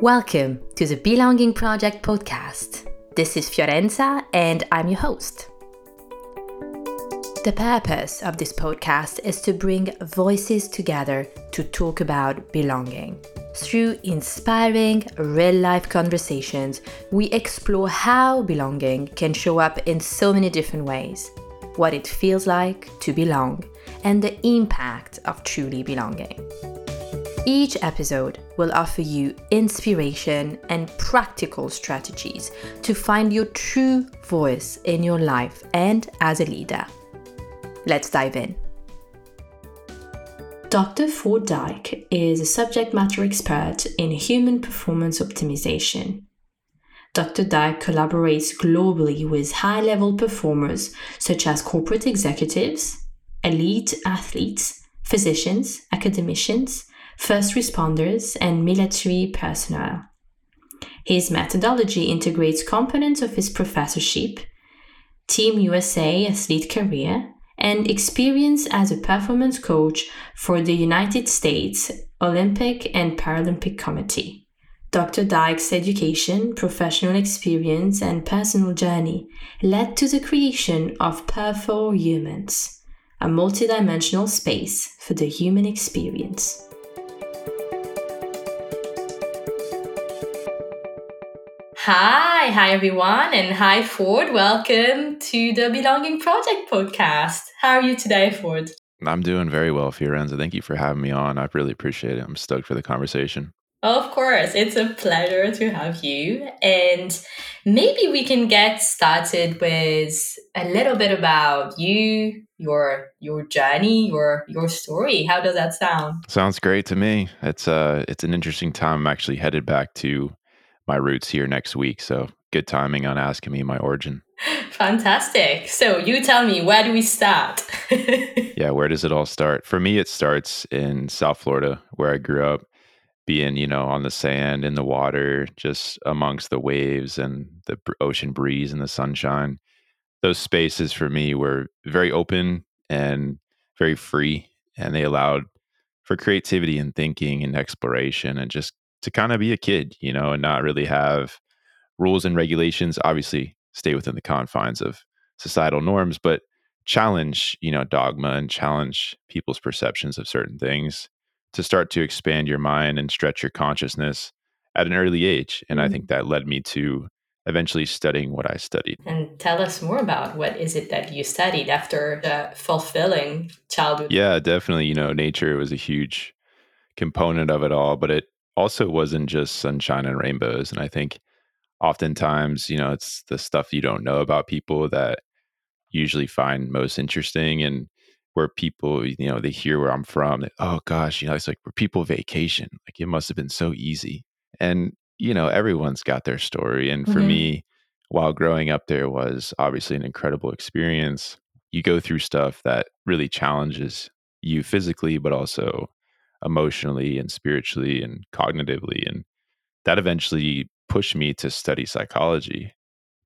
Welcome to the Belonging Project podcast. This is Fiorenza and I'm your host. The purpose of this podcast is to bring voices together to talk about belonging. Through inspiring, real life conversations, we explore how belonging can show up in so many different ways, what it feels like to belong, and the impact of truly belonging. Each episode will offer you inspiration and practical strategies to find your true voice in your life and as a leader. Let's dive in. Dr. Ford Dyke is a subject matter expert in human performance optimization. Dr. Dyke collaborates globally with high level performers such as corporate executives, elite athletes, physicians, academicians, first responders, and military personnel. His methodology integrates components of his professorship, Team USA athlete career, and experience as a performance coach for the United States Olympic and Paralympic Committee. Dr. Dyke's education, professional experience, and personal journey led to the creation of Perfor Humans, a multidimensional space for the human experience. Hi, hi everyone, and hi Ford. Welcome to the Belonging Project podcast. How are you today, Ford? I'm doing very well, Fiorenza. Thank you for having me on. I really appreciate it. I'm stoked for the conversation. Of course, it's a pleasure to have you. And maybe we can get started with a little bit about you, your your journey, your your story. How does that sound? Sounds great to me. It's uh it's an interesting time. I'm actually headed back to my roots here next week. So good timing on asking me my origin. Fantastic. So you tell me, where do we start? yeah, where does it all start? For me, it starts in South Florida, where I grew up, being, you know, on the sand, in the water, just amongst the waves and the ocean breeze and the sunshine. Those spaces for me were very open and very free, and they allowed for creativity and thinking and exploration and just to kind of be a kid, you know, and not really have rules and regulations. Obviously, stay within the confines of societal norms, but challenge, you know, dogma and challenge people's perceptions of certain things to start to expand your mind and stretch your consciousness at an early age. And mm-hmm. I think that led me to eventually studying what I studied. And tell us more about what is it that you studied after the fulfilling childhood? Yeah, definitely. You know, nature was a huge component of it all, but it also wasn't just sunshine and rainbows. And I think oftentimes, you know, it's the stuff you don't know about people that usually find most interesting and where people, you know, they hear where I'm from. They, oh gosh, you know, it's like where people vacation. Like it must have been so easy. And, you know, everyone's got their story. And for mm-hmm. me, while growing up there was obviously an incredible experience. You go through stuff that really challenges you physically, but also emotionally and spiritually and cognitively. And that eventually pushed me to study psychology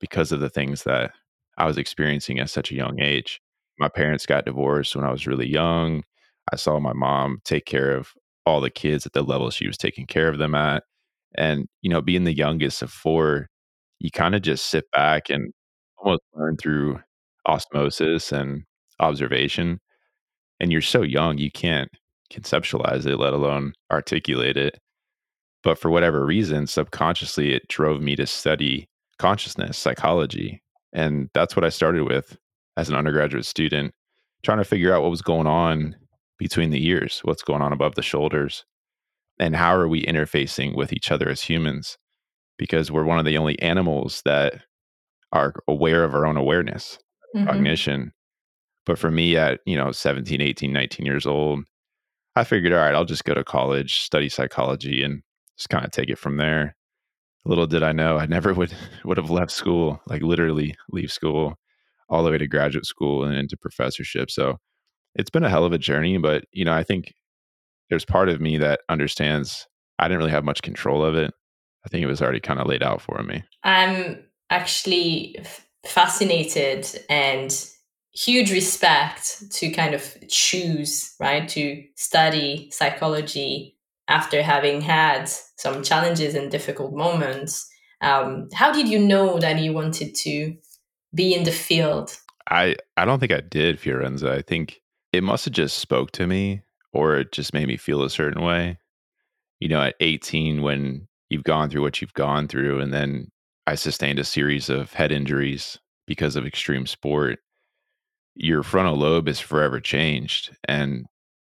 because of the things that I was experiencing at such a young age. My parents got divorced when I was really young. I saw my mom take care of all the kids at the level she was taking care of them at. And, you know, being the youngest of four, you kind of just sit back and almost learn through osmosis and observation. And you're so young, you can't conceptualize it, let alone articulate it. But for whatever reason, subconsciously, it drove me to study consciousness, psychology. And that's what I started with as an undergraduate student, trying to figure out what was going on between the ears, what's going on above the shoulders, and how are we interfacing with each other as humans? Because we're one of the only animals that are aware of our own awareness, mm-hmm. cognition. But for me at, you know, 17, 18, 19 years old, I figured, all right, I'll just go to college, study psychology, and just kind of take it from there. Little did I know, I never would would have left school, like literally leave school, all the way to graduate school and into professorship. So it's been a hell of a journey, but you know, I think there's part of me that understands I didn't really have much control of it. I think it was already kind of laid out for me. I'm actually fascinated and huge respect to kind of choose, right, to study psychology after having had some challenges and difficult moments. Um, how did you know that you wanted to be in the field? I, I don't think I did, Fiorenza. I think it must have just spoke to me or it just made me feel a certain way. You know, at 18, when you've gone through what you've gone through, and then I sustained a series of head injuries because of extreme sport, your frontal lobe is forever changed. And,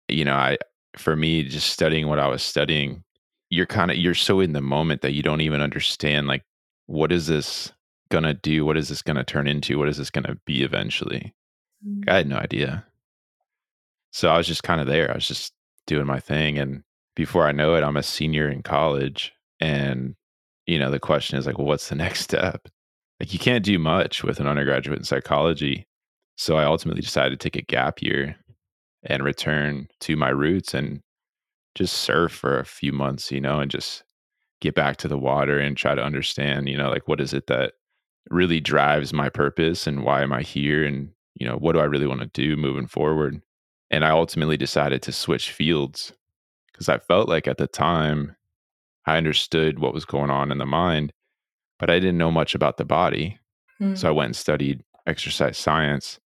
you know, I, for me, just studying what I was studying, you're kind of, you're so in the moment that you don't even understand, like, what is this going to do? What is this going to turn into? What is this going to be eventually? Mm-hmm. I had no idea. So I was just kind of there. I was just doing my thing. And before I know it, I'm a senior in college. And, you know, the question is like, well, what's the next step? Like, you can't do much with an undergraduate in psychology. So I ultimately decided to take a gap year and return to my roots and just surf for a few months, you know, and just get back to the water and try to understand, you know, like what is it that really drives my purpose and why am I here and, you know, what do I really want to do moving forward? And I ultimately decided to switch fields because I felt like at the time I understood what was going on in the mind, but I didn't know much about the body. Mm. So I went and studied exercise science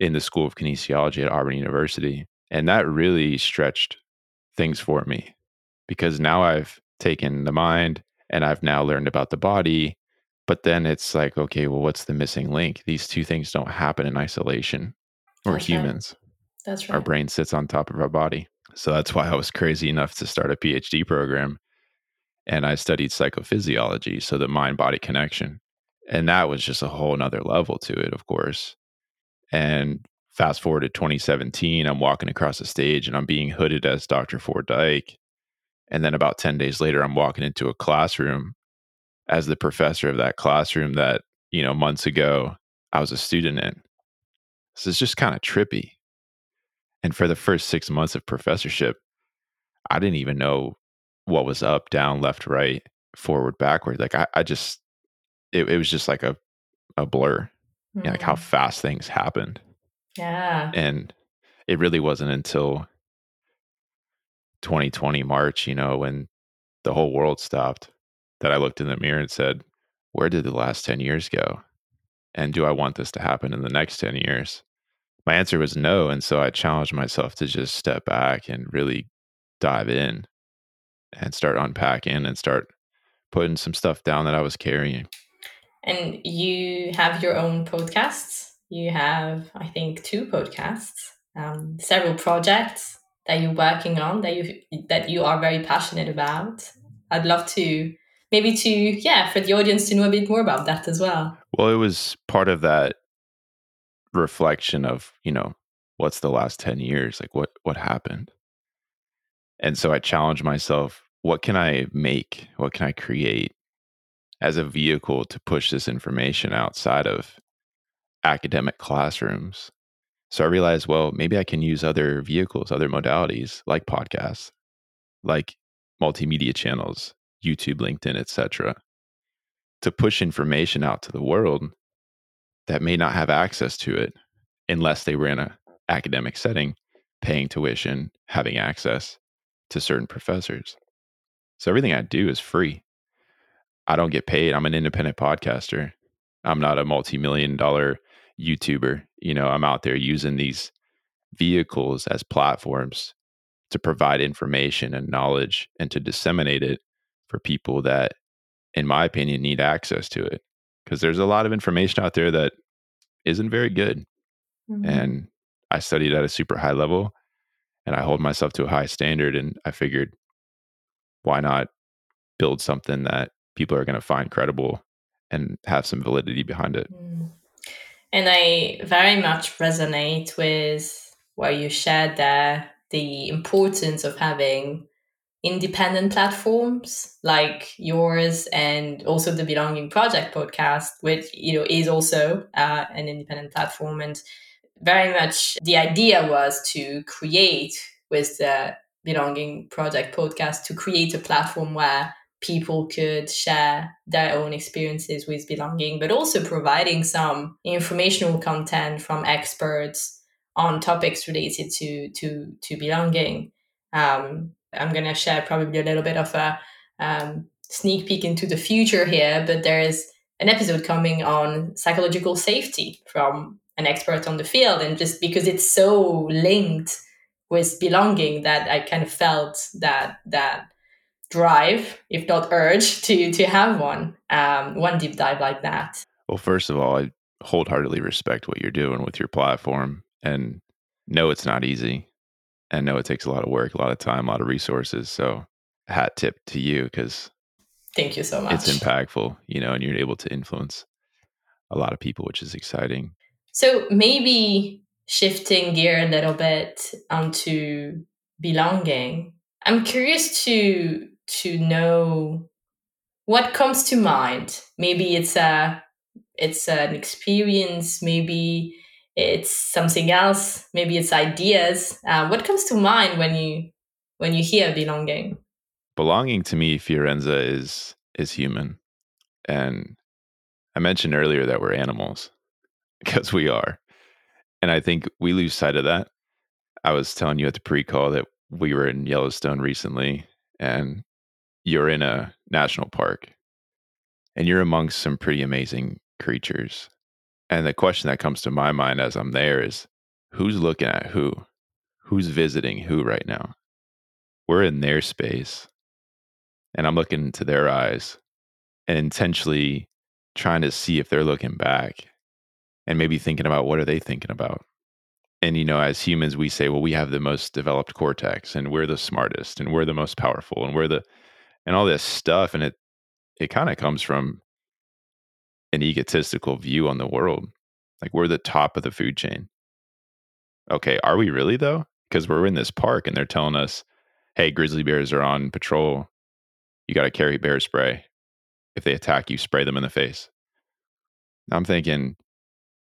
in the School of Kinesiology at Auburn University. And that really stretched things for me because now I've taken the mind and I've now learned about the body. But then it's like, okay, well, what's the missing link? These two things don't happen in isolation. Or humans. Right. That's right. Our brain sits on top of our body. So that's why I was crazy enough to start a PhD program. And I studied psychophysiology, so the mind body connection. And that was just a whole nother level to it, of course. And fast forward to 2017, I'm walking across the stage and I'm being hooded as Dr. Ford Dyke. And then about 10 days later, I'm walking into a classroom as the professor of that classroom that, you know, months ago I was a student in. So it's just kind of trippy. And for the first six months of professorship, I didn't even know what was up, down, left, right, forward, backward. Like I, I just, it, it was just like a, a blur, mm. you know, like how mm. fast things happened. Yeah. And it really wasn't until 2020 March, you know, when the whole world stopped, that I looked in the mirror and said, where did the last 10 years go? And do I want this to happen in the next 10 years? my answer was no. And so I challenged myself to just step back and really dive in and start unpacking and start putting some stuff down that I was carrying. And you have your own podcasts. You have, I think, two podcasts, um, several projects that you're working on that you that you are very passionate about. I'd love to maybe to yeah for the audience to know a bit more about that as well. Well, it was part of that reflection of you know what's the last 10 years like what what happened and so i challenge myself what can i make what can i create as a vehicle to push this information outside of academic classrooms so i realized well maybe i can use other vehicles other modalities like podcasts like multimedia channels youtube linkedin etc to push information out to the world that may not have access to it unless they were in an academic setting, paying tuition, having access to certain professors. So everything I do is free. I don't get paid. I'm an independent podcaster. I'm not a multi-million dollar YouTuber. You know, I'm out there using these vehicles as platforms to provide information and knowledge and to disseminate it for people that in my opinion need access to it because there's a lot of information out there that isn't very good. Mm-hmm. And I studied at a super high level and I hold myself to a high standard. And I figured, why not build something that people are going to find credible and have some validity behind it? Mm. And I very much resonate with what you shared there the importance of having independent platforms like yours and also the belonging project podcast which you know is also uh, an independent platform and very much the idea was to create with the belonging project podcast to create a platform where people could share their own experiences with belonging but also providing some informational content from experts on topics related to to to belonging um, I'm going to share probably a little bit of a um, sneak peek into the future here, but there is an episode coming on psychological safety from an expert on the field. And just because it's so linked with belonging that I kind of felt that, that drive, if not urge, to, to have one, um, one deep dive like that. Well, first of all, I wholeheartedly respect what you're doing with your platform and know it's not easy and know it takes a lot of work, a lot of time, a lot of resources. So, hat tip to you because thank you so much. It's impactful, you know, and you're able to influence a lot of people, which is exciting. So, maybe shifting gear a little bit onto belonging. I'm curious to to know what comes to mind. Maybe it's a it's an experience. Maybe it's something else maybe it's ideas uh, what comes to mind when you when you hear belonging belonging to me fiorenza is is human and i mentioned earlier that we're animals because we are and i think we lose sight of that i was telling you at the pre-call that we were in yellowstone recently and you're in a national park and you're amongst some pretty amazing creatures and the question that comes to my mind as I'm there is who's looking at who? Who's visiting who right now? We're in their space. And I'm looking into their eyes and intentionally trying to see if they're looking back and maybe thinking about what are they thinking about. And you know, as humans we say, well, we have the most developed cortex and we're the smartest and we're the most powerful and we're the and all this stuff and it it kind of comes from an egotistical view on the world. Like we're the top of the food chain. Okay, are we really though? Because we're in this park and they're telling us, hey, grizzly bears are on patrol. You got to carry bear spray. If they attack you, spray them in the face. I'm thinking,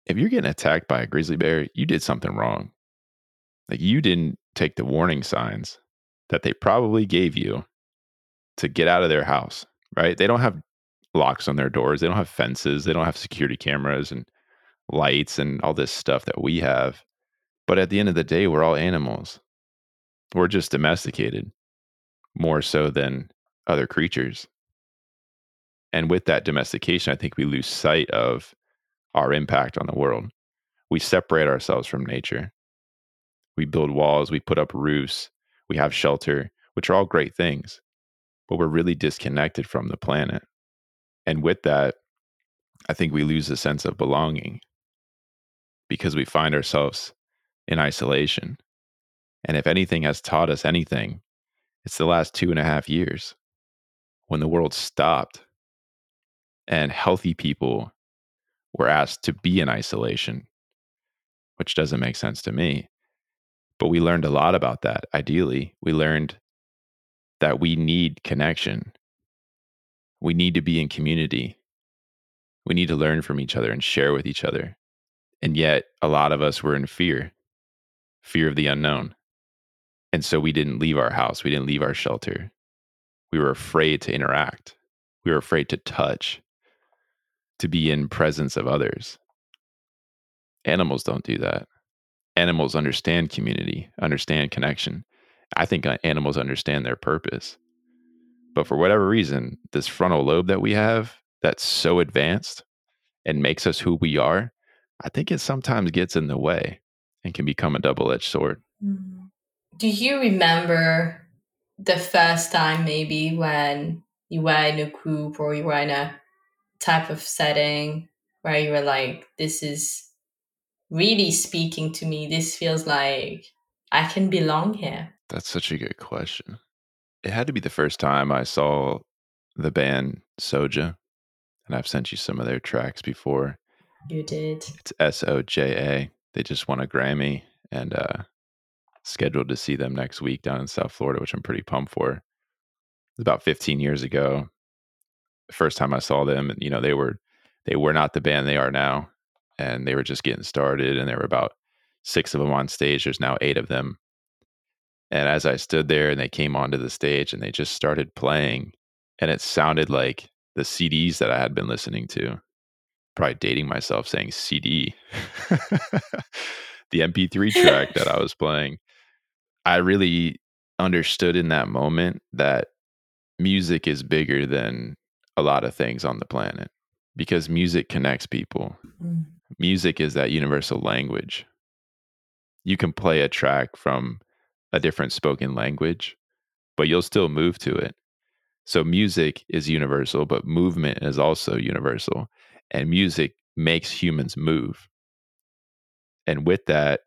if you're getting attacked by a grizzly bear, you did something wrong. Like you didn't take the warning signs that they probably gave you to get out of their house, right? They don't have locks on their doors. They don't have fences. They don't have security cameras and lights and all this stuff that we have. But at the end of the day, we're all animals. We're just domesticated more so than other creatures. And with that domestication, I think we lose sight of our impact on the world. We separate ourselves from nature. We build walls, we put up roofs, we have shelter, which are all great things, but we're really disconnected from the planet. And with that, I think we lose a sense of belonging because we find ourselves in isolation. And if anything has taught us anything, it's the last two and a half years when the world stopped and healthy people were asked to be in isolation, which doesn't make sense to me. But we learned a lot about that. Ideally, we learned that we need connection we need to be in community. We need to learn from each other and share with each other. And yet, a lot of us were in fear fear of the unknown. And so we didn't leave our house, we didn't leave our shelter. We were afraid to interact, we were afraid to touch, to be in presence of others. Animals don't do that. Animals understand community, understand connection. I think uh, animals understand their purpose. But for whatever reason, this frontal lobe that we have that's so advanced and makes us who we are, I think it sometimes gets in the way and can become a double edged sword. Mm-hmm. Do you remember the first time maybe when you were in a group or you were in a type of setting where you were like, this is really speaking to me? This feels like I can belong here? That's such a good question it had to be the first time I saw the band Soja, and I've sent you some of their tracks before. You did. It's S O J A. They just won a Grammy and uh, scheduled to see them next week down in South Florida, which I'm pretty pumped for. It was about 15 years ago. The first time I saw them, you know, they were they were not the band they are now, and they were just getting started, and there were about six of them on stage. There's now eight of them, and as I stood there and they came onto the stage and they just started playing, and it sounded like the CDs that I had been listening to. Probably dating myself saying CD. the MP3 track that I was playing. I really understood in that moment that music is bigger than a lot of things on the planet because music connects people. Mm. Music is that universal language. You can play a track from a different spoken language, but you'll still move to it. So music is universal, but movement is also universal. And music makes humans move. And with that,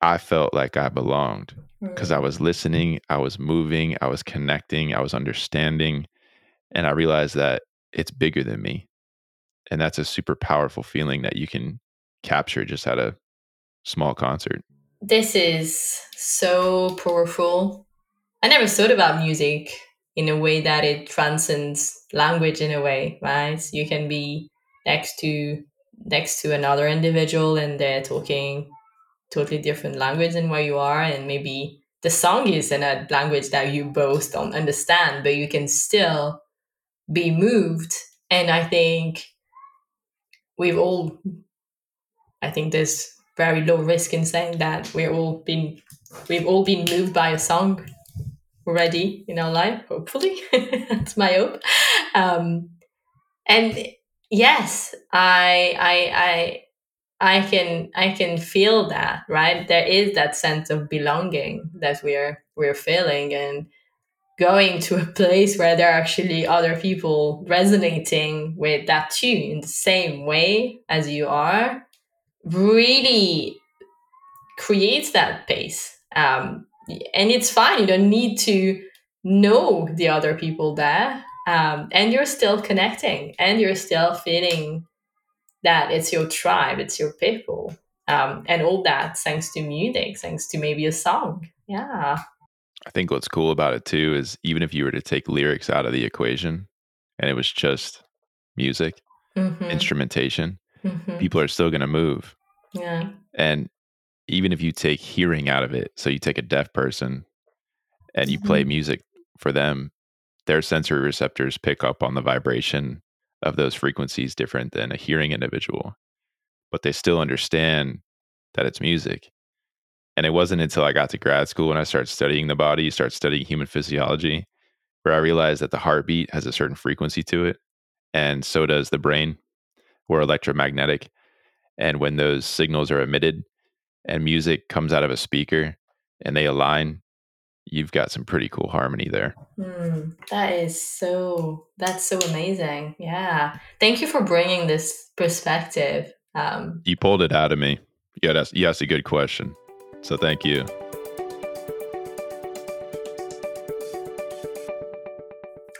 I felt like I belonged because I was listening, I was moving, I was connecting, I was understanding. And I realized that it's bigger than me. And that's a super powerful feeling that you can capture just at a small concert. This is so powerful. I never thought about music in a way that it transcends language in a way, right? You can be next to next to another individual and they're talking totally different language than where you are and maybe the song is in a language that you both don't understand but you can still be moved and i think we've all i think there's very low risk in saying that we're all been we've all been moved by a song already in our life, hopefully. That's my hope. Um, and yes, I, I, I, I can, I can feel that, right? There is that sense of belonging that we're, we're feeling and going to a place where there are actually other people resonating with that tune in the same way as you are really creates that pace. Um, and it's fine. You don't need to know the other people there. Um, and you're still connecting and you're still feeling that it's your tribe, it's your people. Um, and all that thanks to music, thanks to maybe a song. Yeah. I think what's cool about it too is even if you were to take lyrics out of the equation and it was just music, mm-hmm. instrumentation, mm-hmm. people are still going to move. Yeah. And even if you take hearing out of it, so you take a deaf person and you mm-hmm. play music for them, their sensory receptors pick up on the vibration of those frequencies different than a hearing individual, but they still understand that it's music. And it wasn't until I got to grad school and I started studying the body, start studying human physiology, where I realized that the heartbeat has a certain frequency to it, and so does the brain. We're electromagnetic. And when those signals are emitted, and music comes out of a speaker and they align, you've got some pretty cool harmony there. Mm, that is so, that's so amazing. Yeah. Thank you for bringing this perspective. Um, you pulled it out of me. You asked, you asked a good question. So thank you.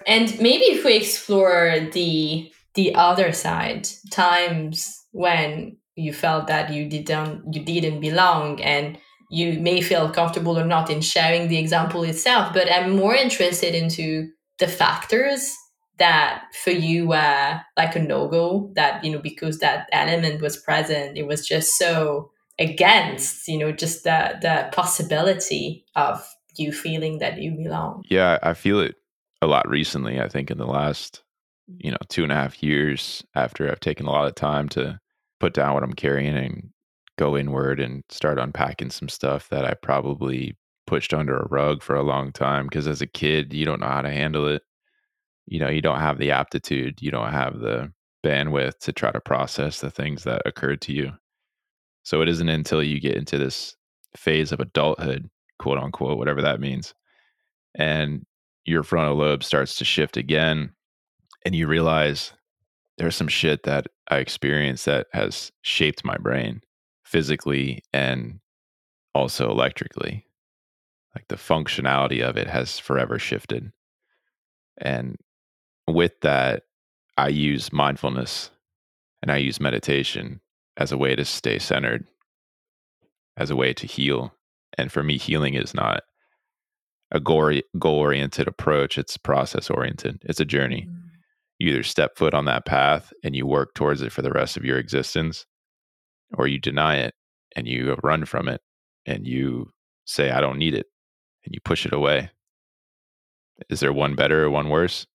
And maybe if we explore the the other side, times when you felt that you didn't you didn't belong and you may feel comfortable or not in sharing the example itself but i'm more interested into the factors that for you were like a no-go that you know because that element was present. It was just so against you know just the the possibility of you feeling that you belong. Yeah i feel it a lot recently i think in the last you know two and a half years after i've taken a lot of time to put down what I'm carrying and go inward and start unpacking some stuff that I probably pushed under a rug for a long time because as a kid you don't know how to handle it. You know you don't have the aptitude you don't have the bandwidth to try to process the things that occurred to you. So it isn't until you get into this phase of adulthood quote unquote whatever that means and your frontal lobe starts to shift again and you realize there's some shit that I experienced that has shaped my brain physically and also electrically. Like the functionality of it has forever shifted. And with that, I use mindfulness and I use meditation as a way to stay centered, as a way to heal. And for me, healing is not a goal oriented approach, it's process oriented, it's a journey. Mm-hmm you either step foot on that path and you work towards it for the rest of your existence, or you deny it and you run from it and you say, I don't need it, and you push it away. Is there one better or one worse?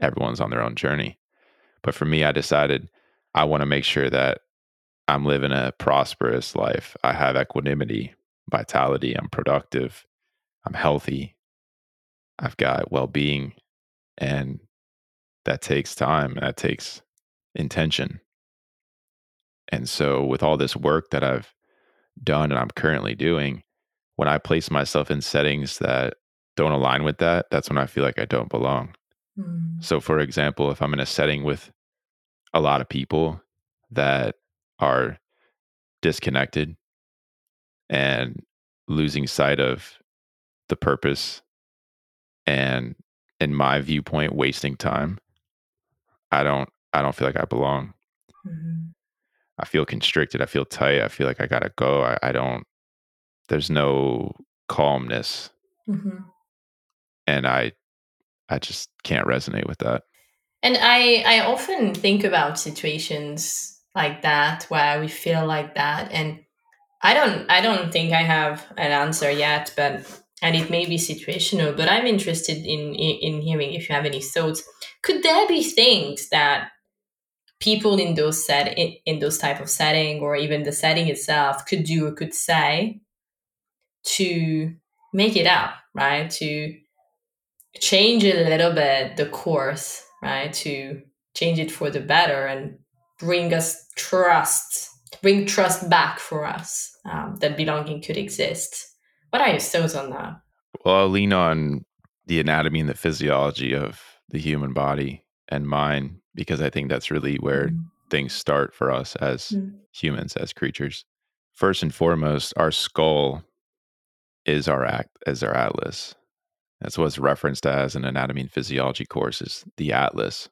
Everyone's on their own journey. But for me, I decided I want to make sure that I'm living a prosperous life. I have equanimity, vitality, I'm productive, I'm healthy, I've got well being, and that takes time, that takes intention. And so, with all this work that I've done and I'm currently doing, when I place myself in settings that don't align with that, that's when I feel like I don't belong. Mm. So, for example, if I'm in a setting with a lot of people that are disconnected and losing sight of the purpose and in my viewpoint wasting time i don't i don't feel like i belong mm-hmm. i feel constricted i feel tight i feel like i gotta go i, I don't there's no calmness mm-hmm. and i i just can't resonate with that and i i often think about situations like that where we feel like that and I don't I don't think I have an answer yet, but and it may be situational, but I'm interested in, in, in hearing if you have any thoughts. Could there be things that people in those set in, in those type of setting or even the setting itself could do or could say to make it up, right? To change a little bit the course, right? To change it for the better and bring us trust bring trust back for us um, that belonging could exist. What are your thoughts on that? Well, I'll lean on the anatomy and the physiology of the human body and mind because I think that's really where mm. things start for us as mm. humans, as creatures. First and foremost, our skull is our act as our atlas. That's what's referenced as in anatomy and physiology courses, the atlas.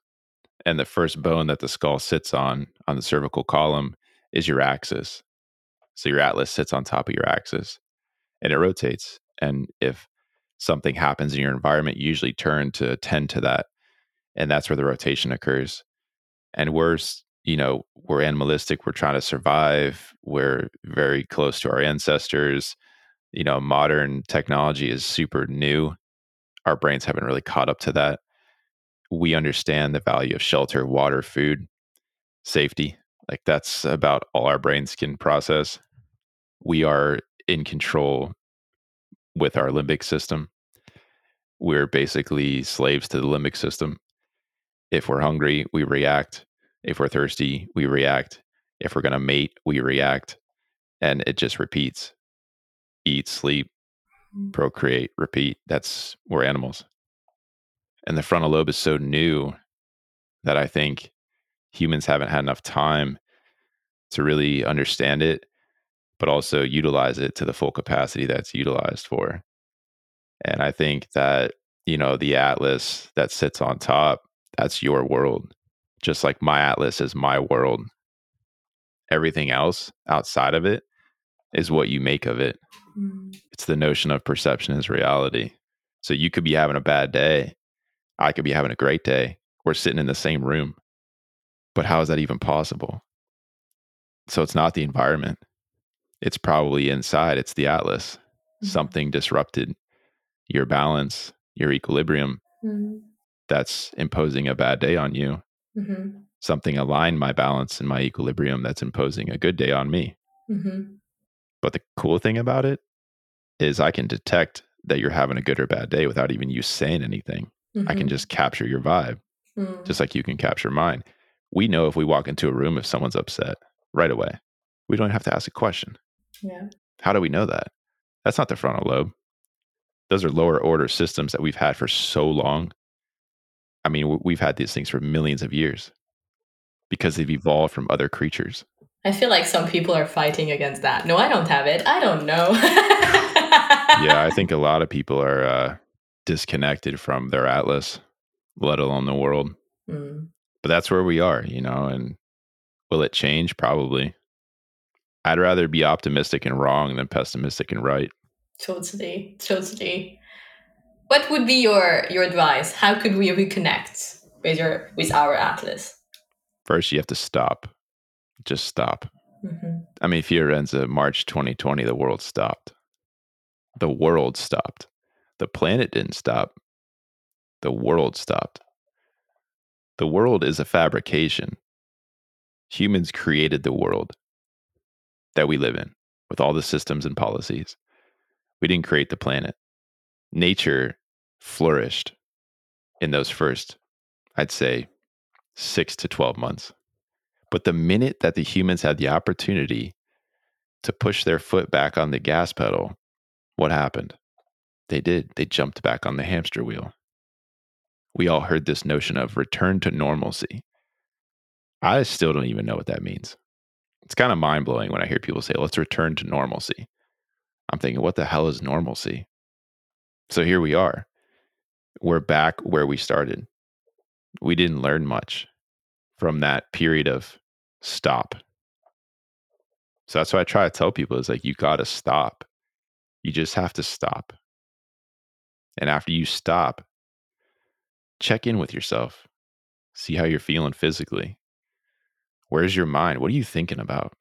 And the first bone that the skull sits on, on the cervical column, is your axis. So your atlas sits on top of your axis and it rotates. And if something happens in your environment, you usually turn to attend to that. And that's where the rotation occurs. And we're, you know, we're animalistic. We're trying to survive. We're very close to our ancestors. You know, modern technology is super new. Our brains haven't really caught up to that. We understand the value of shelter, water, food, safety. Like that's about all our brains can process. We are in control with our limbic system. We're basically slaves to the limbic system. If we're hungry, we react. If we're thirsty, we react. If we're going to mate, we react. And it just repeats eat, sleep, mm. procreate, repeat. That's we're animals. And the frontal lobe is so new that I think humans haven't had enough time to really understand it, but also utilize it to the full capacity that's utilized for. And I think that, you know, the atlas that sits on top, that's your world. Just like my atlas is my world. Everything else outside of it is what you make of it. Mm. It's the notion of perception as reality. So you could be having a bad day. I could be having a great day. We're sitting in the same room. But how is that even possible? So it's not the environment. It's probably inside. It's the atlas. Mm-hmm. Something disrupted your balance, your equilibrium. Mm-hmm. That's imposing a bad day on you. Mm-hmm. Something aligned my balance and my equilibrium that's imposing a good day on me. Mm-hmm. But the cool thing about it is I can detect that you're having a good or bad day without even you saying anything. I can mm-hmm. just capture your vibe, mm. just like you can capture mine we know if we walk into a room if someone's upset right away. We don't have to ask a question. Yeah. How do we know that? That's not the frontal lobe. Those are lower order systems that we've had for so long. I mean, we've had these things for millions of years because they've evolved from other creatures. I feel like some people are fighting against that. No, I don't have it. I don't know. yeah, I think a lot of people are uh, disconnected from their atlas, let alone the world. Mm but that's where we are, you know, and will it change? Probably. I'd rather be optimistic and wrong than pessimistic and right. Totally, totally. What would be your your advice? How could we reconnect with your with our atlas? First, you have to stop. Just stop. Mm-hmm. I mean, Fiorenza, March 2020, the world stopped. The world stopped. The planet didn't stop. The world stopped. The world is a fabrication. Humans created the world that we live in with all the systems and policies. We didn't create the planet. nature flourished in those first, I'd say, six to 12 months. But the minute that the humans had the opportunity to push their foot back on the gas pedal, what happened? They did. They jumped back on the hamster wheel. We all heard this notion of return to normalcy. I still don't even know what that means. It's kind of mind blowing when I hear people say, let's return to normalcy. I'm thinking, what the hell is normalcy? So here we are. We're back where we started. We didn't learn much from that period of stop. So that's what I try to tell people is like, you got to stop. You just have to stop. And after you stop, check in with yourself, see how you're feeling physically. Where's your mind? What are you thinking about?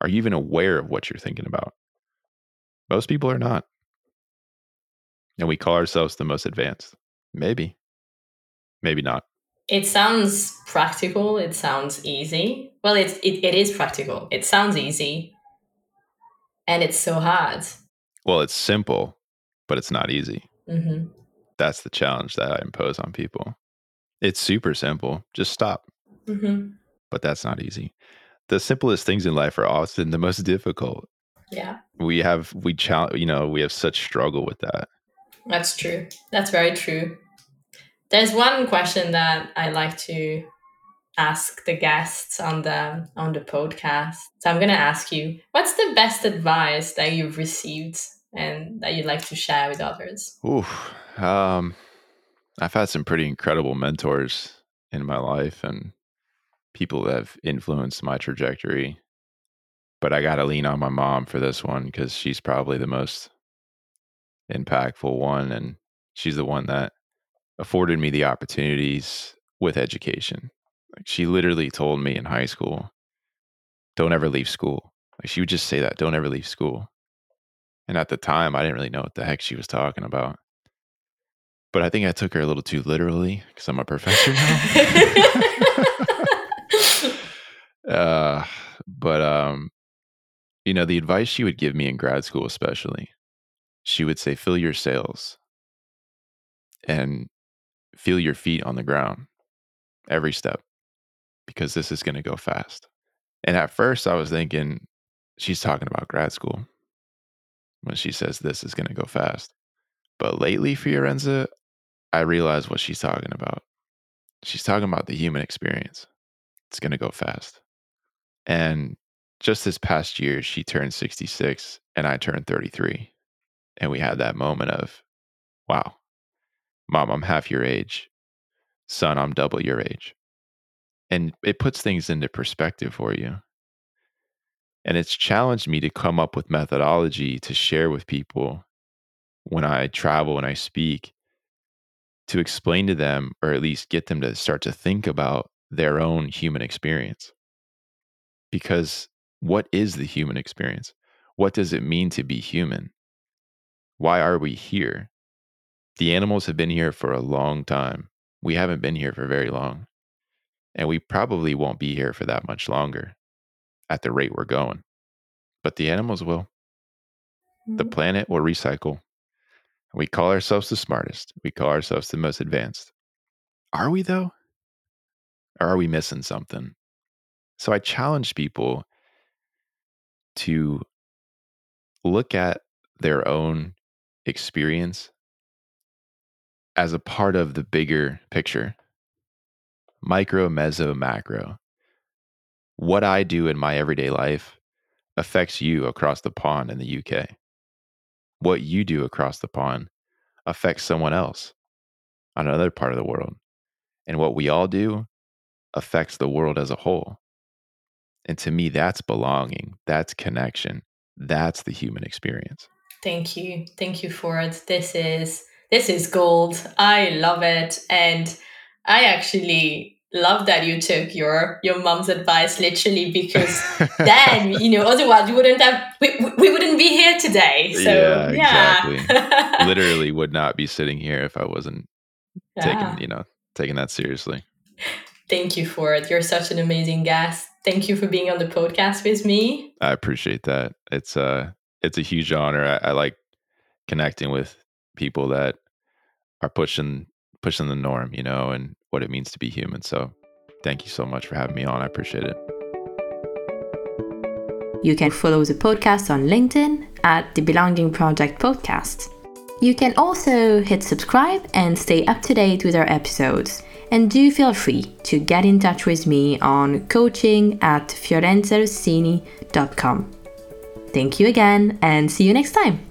Are you even aware of what you're thinking about? Most people are not. And we call ourselves the most advanced. Maybe. Maybe not. It sounds practical. It sounds easy. Well, it's, it, it is practical. It sounds easy. And it's so hard. Well, it's simple, but it's not easy. Mm-hmm. That's the challenge that I impose on people. It's super simple. Just stop. Mm-hmm. But that's not easy. The simplest things in life are often the most difficult. Yeah. We have we challenge you know, we have such struggle with that. That's true. That's very true. There's one question that I like to ask the guests on the on the podcast. So I'm going to ask you, what's the best advice that you've received and that you'd like to share with others? Ooh, um, I've had some pretty incredible mentors in my life and people that have influenced my trajectory. But I got to lean on my mom for this one because she's probably the most impactful one. And she's the one that afforded me the opportunities with education. Like she literally told me in high school, don't ever leave school. Like she would just say that, don't ever leave school. And at the time, I didn't really know what the heck she was talking about. But I think I took her a little too literally because I'm a professor now. uh, but um, you know, the advice she would give me in grad school, especially, she would say, "Fill your sails and feel your feet on the ground every step because this is going to go fast." And at first, I was thinking she's talking about grad school when she says this is going to go fast. But lately, Fiorenza, I realize what she's talking about. She's talking about the human experience. It's going to go fast. And just this past year, she turned 66 and I turned 33. And we had that moment of, wow, mom, I'm half your age. Son, I'm double your age. And it puts things into perspective for you. And it's challenged me to come up with methodology to share with people when I travel and I speak to explain to them, or at least get them to start to think about their own human experience. Because what is the human experience? What does it mean to be human? Why are we here? The animals have been here for a long time. We haven't been here for very long. And we probably won't be here for that much longer at the rate we're going. But the animals will. Mm-hmm. The planet will recycle. We call ourselves the smartest. We call ourselves the most advanced. Are we, though? Or are we missing something? So I challenge people to look at their own experience as a part of the bigger picture micro, meso, macro. What I do in my everyday life affects you across the pond in the UK what you do across the pond affects someone else on another part of the world. And what we all do affects the world as a whole. And to me, that's belonging, that's connection, that's the human experience. Thank you. Thank you for it. This is this is gold. I love it. And I actually love that you took your your mom's advice literally because then you know otherwise you wouldn't have we, we wouldn't be here today so yeah, yeah. exactly literally would not be sitting here if i wasn't yeah. taking you know taking that seriously thank you for it you're such an amazing guest thank you for being on the podcast with me i appreciate that it's a it's a huge honor I, I like connecting with people that are pushing pushing the norm, you know, and what it means to be human. So thank you so much for having me on. I appreciate it. You can follow the podcast on LinkedIn at the Belonging Project Podcast. You can also hit subscribe and stay up to date with our episodes. And do feel free to get in touch with me on coaching at fiorenzarossini.com. Thank you again and see you next time.